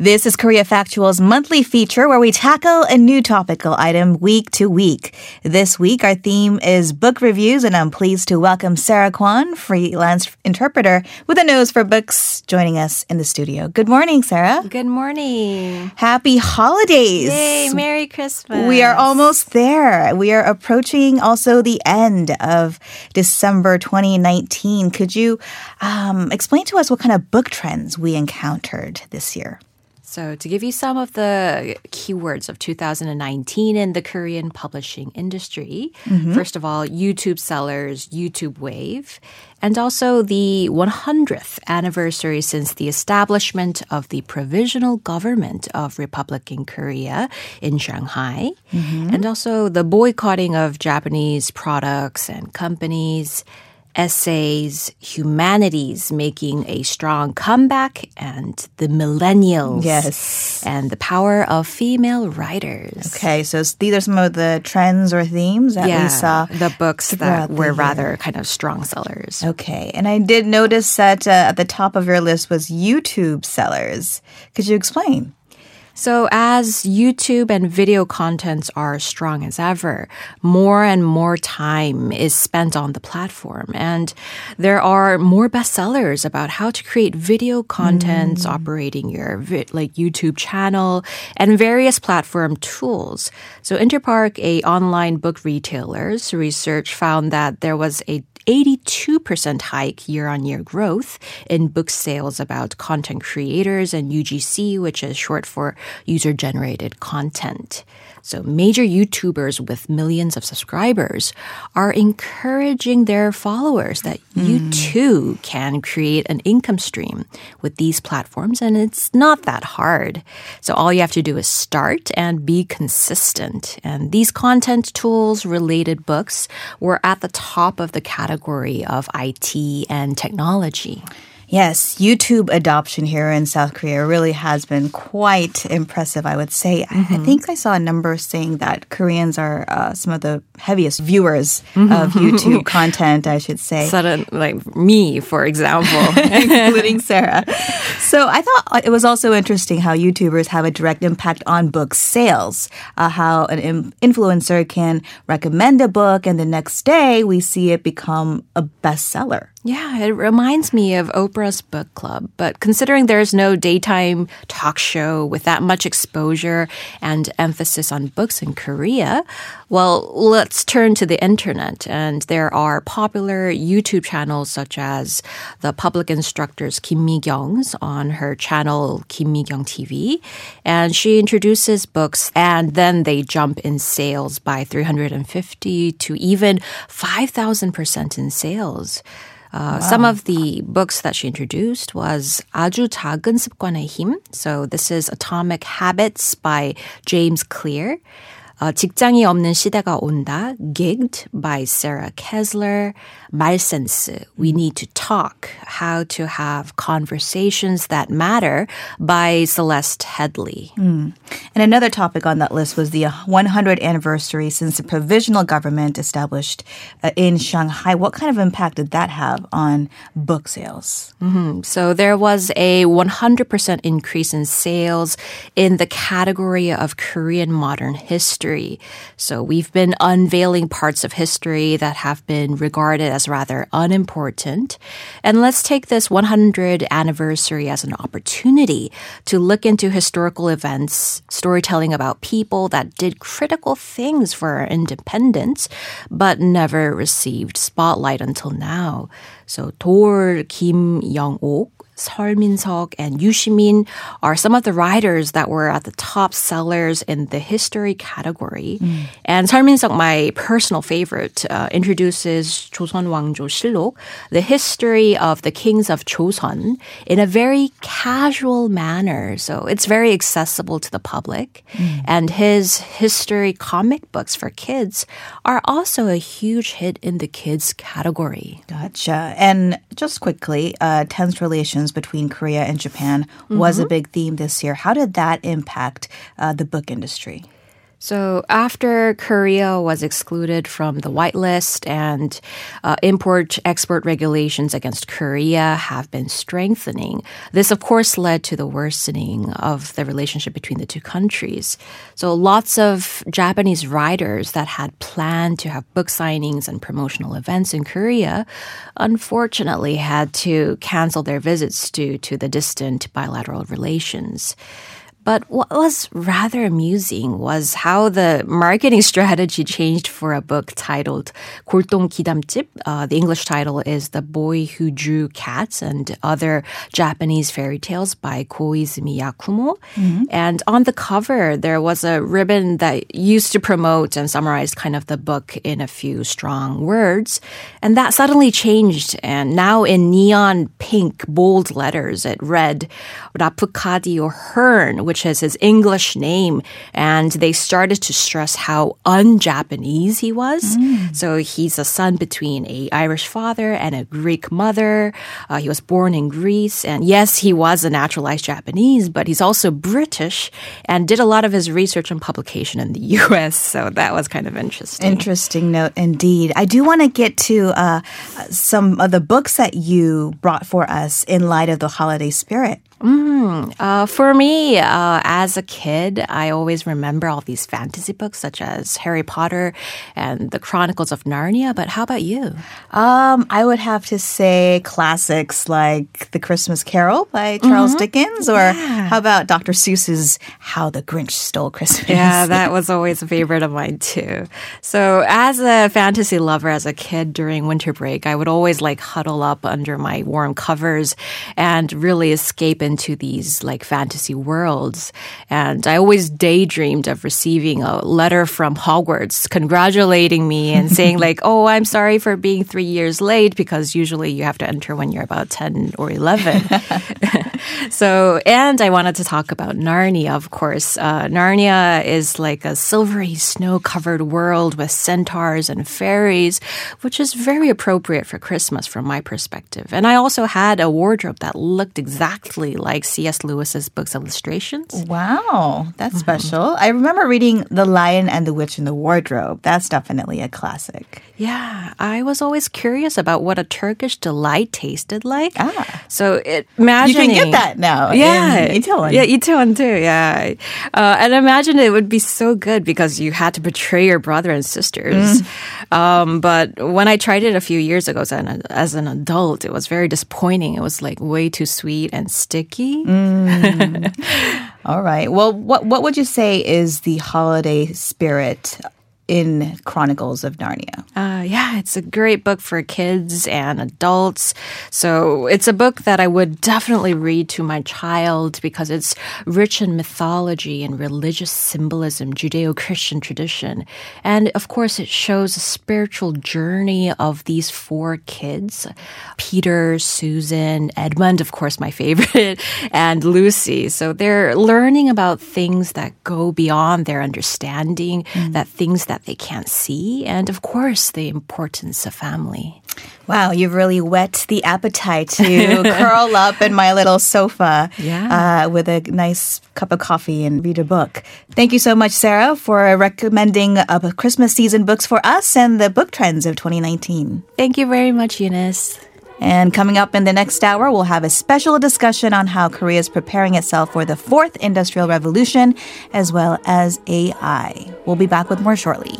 This is Korea Factual's monthly feature where we tackle a new topical item week to week. This week, our theme is book reviews, and I'm pleased to welcome Sarah Kwan, freelance interpreter with a nose for books, joining us in the studio. Good morning, Sarah. Good morning. Happy holidays. Yay, Merry Christmas. We are almost there. We are approaching also the end of December 2019. Could you um, explain to us what kind of book trends we encountered this year? So, to give you some of the keywords of 2019 in the Korean publishing industry, mm-hmm. first of all, YouTube sellers, YouTube Wave, and also the 100th anniversary since the establishment of the provisional government of Republican Korea in Shanghai, mm-hmm. and also the boycotting of Japanese products and companies essays, humanities making a strong comeback, and the millennials. Yes. And the power of female writers. Okay, so these are some of the trends or themes that yeah, we saw. The books that were rather kind of strong sellers. Okay, and I did notice that uh, at the top of your list was YouTube sellers. Could you explain? So, as YouTube and video contents are strong as ever, more and more time is spent on the platform. And there are more bestsellers about how to create video contents, mm. operating your like YouTube channel, and various platform tools. So, Interpark, a online book retailer's research found that there was a 82% hike year on year growth in book sales about content creators and UGC, which is short for user generated content. So major YouTubers with millions of subscribers are encouraging their followers that mm. you too can create an income stream with these platforms and it's not that hard. So all you have to do is start and be consistent. And these content tools related books were at the top of the category of IT and technology. Yes, YouTube adoption here in South Korea really has been quite impressive, I would say. Mm-hmm. I think I saw a number saying that Koreans are uh, some of the heaviest viewers mm-hmm. of YouTube content, I should say. Sudden, like me, for example, including Sarah. So I thought it was also interesting how YouTubers have a direct impact on book sales, uh, how an influencer can recommend a book and the next day we see it become a bestseller. Yeah, it reminds me of Oprah's book club. But considering there's no daytime talk show with that much exposure and emphasis on books in Korea, well, let's turn to the internet. And there are popular YouTube channels such as the public instructors Kim Mi-kyung's on her channel Kim Mi-kyung TV. And she introduces books and then they jump in sales by 350 to even 5,000% in sales. Uh, wow. Some of the books that she introduced was 아주 작은 습관의 힘. So this is Atomic Habits by James Clear. 어, 직장이 없는 시대가 온다. Gigged by Sarah Kessler. Malsense. We need to talk. How to have conversations that matter by Celeste Headlee. Mm. And another topic on that list was the uh, 100th anniversary since the provisional government established uh, in Shanghai. What kind of impact did that have on book sales? Mm-hmm. So there was a 100% increase in sales in the category of Korean modern history history. So we've been unveiling parts of history that have been regarded as rather unimportant. And let's take this 100 anniversary as an opportunity to look into historical events, storytelling about people that did critical things for our independence, but never received spotlight until now. So Dor Kim Young-ok Min-seok and Yu Shi-min are some of the writers that were at the top sellers in the history category. Mm. And Min-seok, my personal favorite, uh, introduces 조선 왕조 실록, the history of the kings of Joseon, in a very casual manner. So it's very accessible to the public. Mm. And his history comic books for kids are also a huge hit in the kids category. Gotcha. And just quickly, uh, tense relations relations between Korea and Japan was mm-hmm. a big theme this year. How did that impact uh, the book industry? So after Korea was excluded from the whitelist and uh, import-export regulations against Korea have been strengthening, this of course led to the worsening of the relationship between the two countries. So lots of Japanese writers that had planned to have book signings and promotional events in Korea unfortunately had to cancel their visits due to the distant bilateral relations. But what was rather amusing was how the marketing strategy changed for a book titled 골동 Kidamtip." Uh, the English title is The Boy Who Drew Cats and Other Japanese Fairy Tales by Koizumi Yakumo. Mm-hmm. And on the cover, there was a ribbon that used to promote and summarize kind of the book in a few strong words. And that suddenly changed. And now in neon pink bold letters, it read Lafcadio Hearn, which is his English name. And they started to stress how un-Japanese he was. Mm. So he's a son between a Irish father and a Greek mother. Uh, he was born in Greece. And yes, he was a naturalized Japanese, but he's also British and did a lot of his research and publication in the U.S. So that was kind of interesting. Interesting note indeed. I do want to get to uh, some of the books that you brought for us in light of the holiday spirit. Mm, uh, for me, uh, as a kid, I always remember all these fantasy books such as Harry Potter and the Chronicles of Narnia. But how about you? Um, I would have to say classics like The Christmas Carol by Charles mm-hmm. Dickens, or yeah. how about Dr. Seuss's How the Grinch Stole Christmas? Yeah, that was always a favorite of mine too. So, as a fantasy lover as a kid during winter break, I would always like huddle up under my warm covers and really escape into these like fantasy worlds. And I always daydreamed of receiving a letter from Hogwarts congratulating me and saying like, "Oh, I'm sorry for being 3 years late because usually you have to enter when you're about 10 or 11." so, and I wanted to talk about Narnia, of course. Uh, Narnia is like a silvery snow-covered world with centaurs and fairies, which is very appropriate for Christmas from my perspective. And I also had a wardrobe that looked exactly like C.S. Lewis's books illustrations. Wow, that's mm-hmm. special. I remember reading The Lion and the Witch in the Wardrobe. That's definitely a classic. Yeah, I was always curious about what a Turkish delight tasted like. Ah. So it, imagining... You can get that now yeah, Itaewon. Yeah, Itaewon too, yeah. Uh, and imagine it would be so good because you had to betray your brother and sisters. Mm. Um, but when I tried it a few years ago as an, as an adult, it was very disappointing. It was like way too sweet and sticky. Mm. All right. Well, what what would you say is the holiday spirit in Chronicles of Narnia. Uh, yeah, it's a great book for kids and adults. So it's a book that I would definitely read to my child because it's rich in mythology and religious symbolism, Judeo Christian tradition. And of course, it shows a spiritual journey of these four kids Peter, Susan, Edmund, of course, my favorite, and Lucy. So they're learning about things that go beyond their understanding, mm. that things that that they can't see, and of course, the importance of family. Wow, you've really whet the appetite to curl up in my little sofa yeah. uh, with a nice cup of coffee and read a book. Thank you so much, Sarah, for recommending uh, Christmas season books for us and the book trends of 2019. Thank you very much, Eunice. And coming up in the next hour, we'll have a special discussion on how Korea is preparing itself for the fourth industrial revolution, as well as AI. We'll be back with more shortly.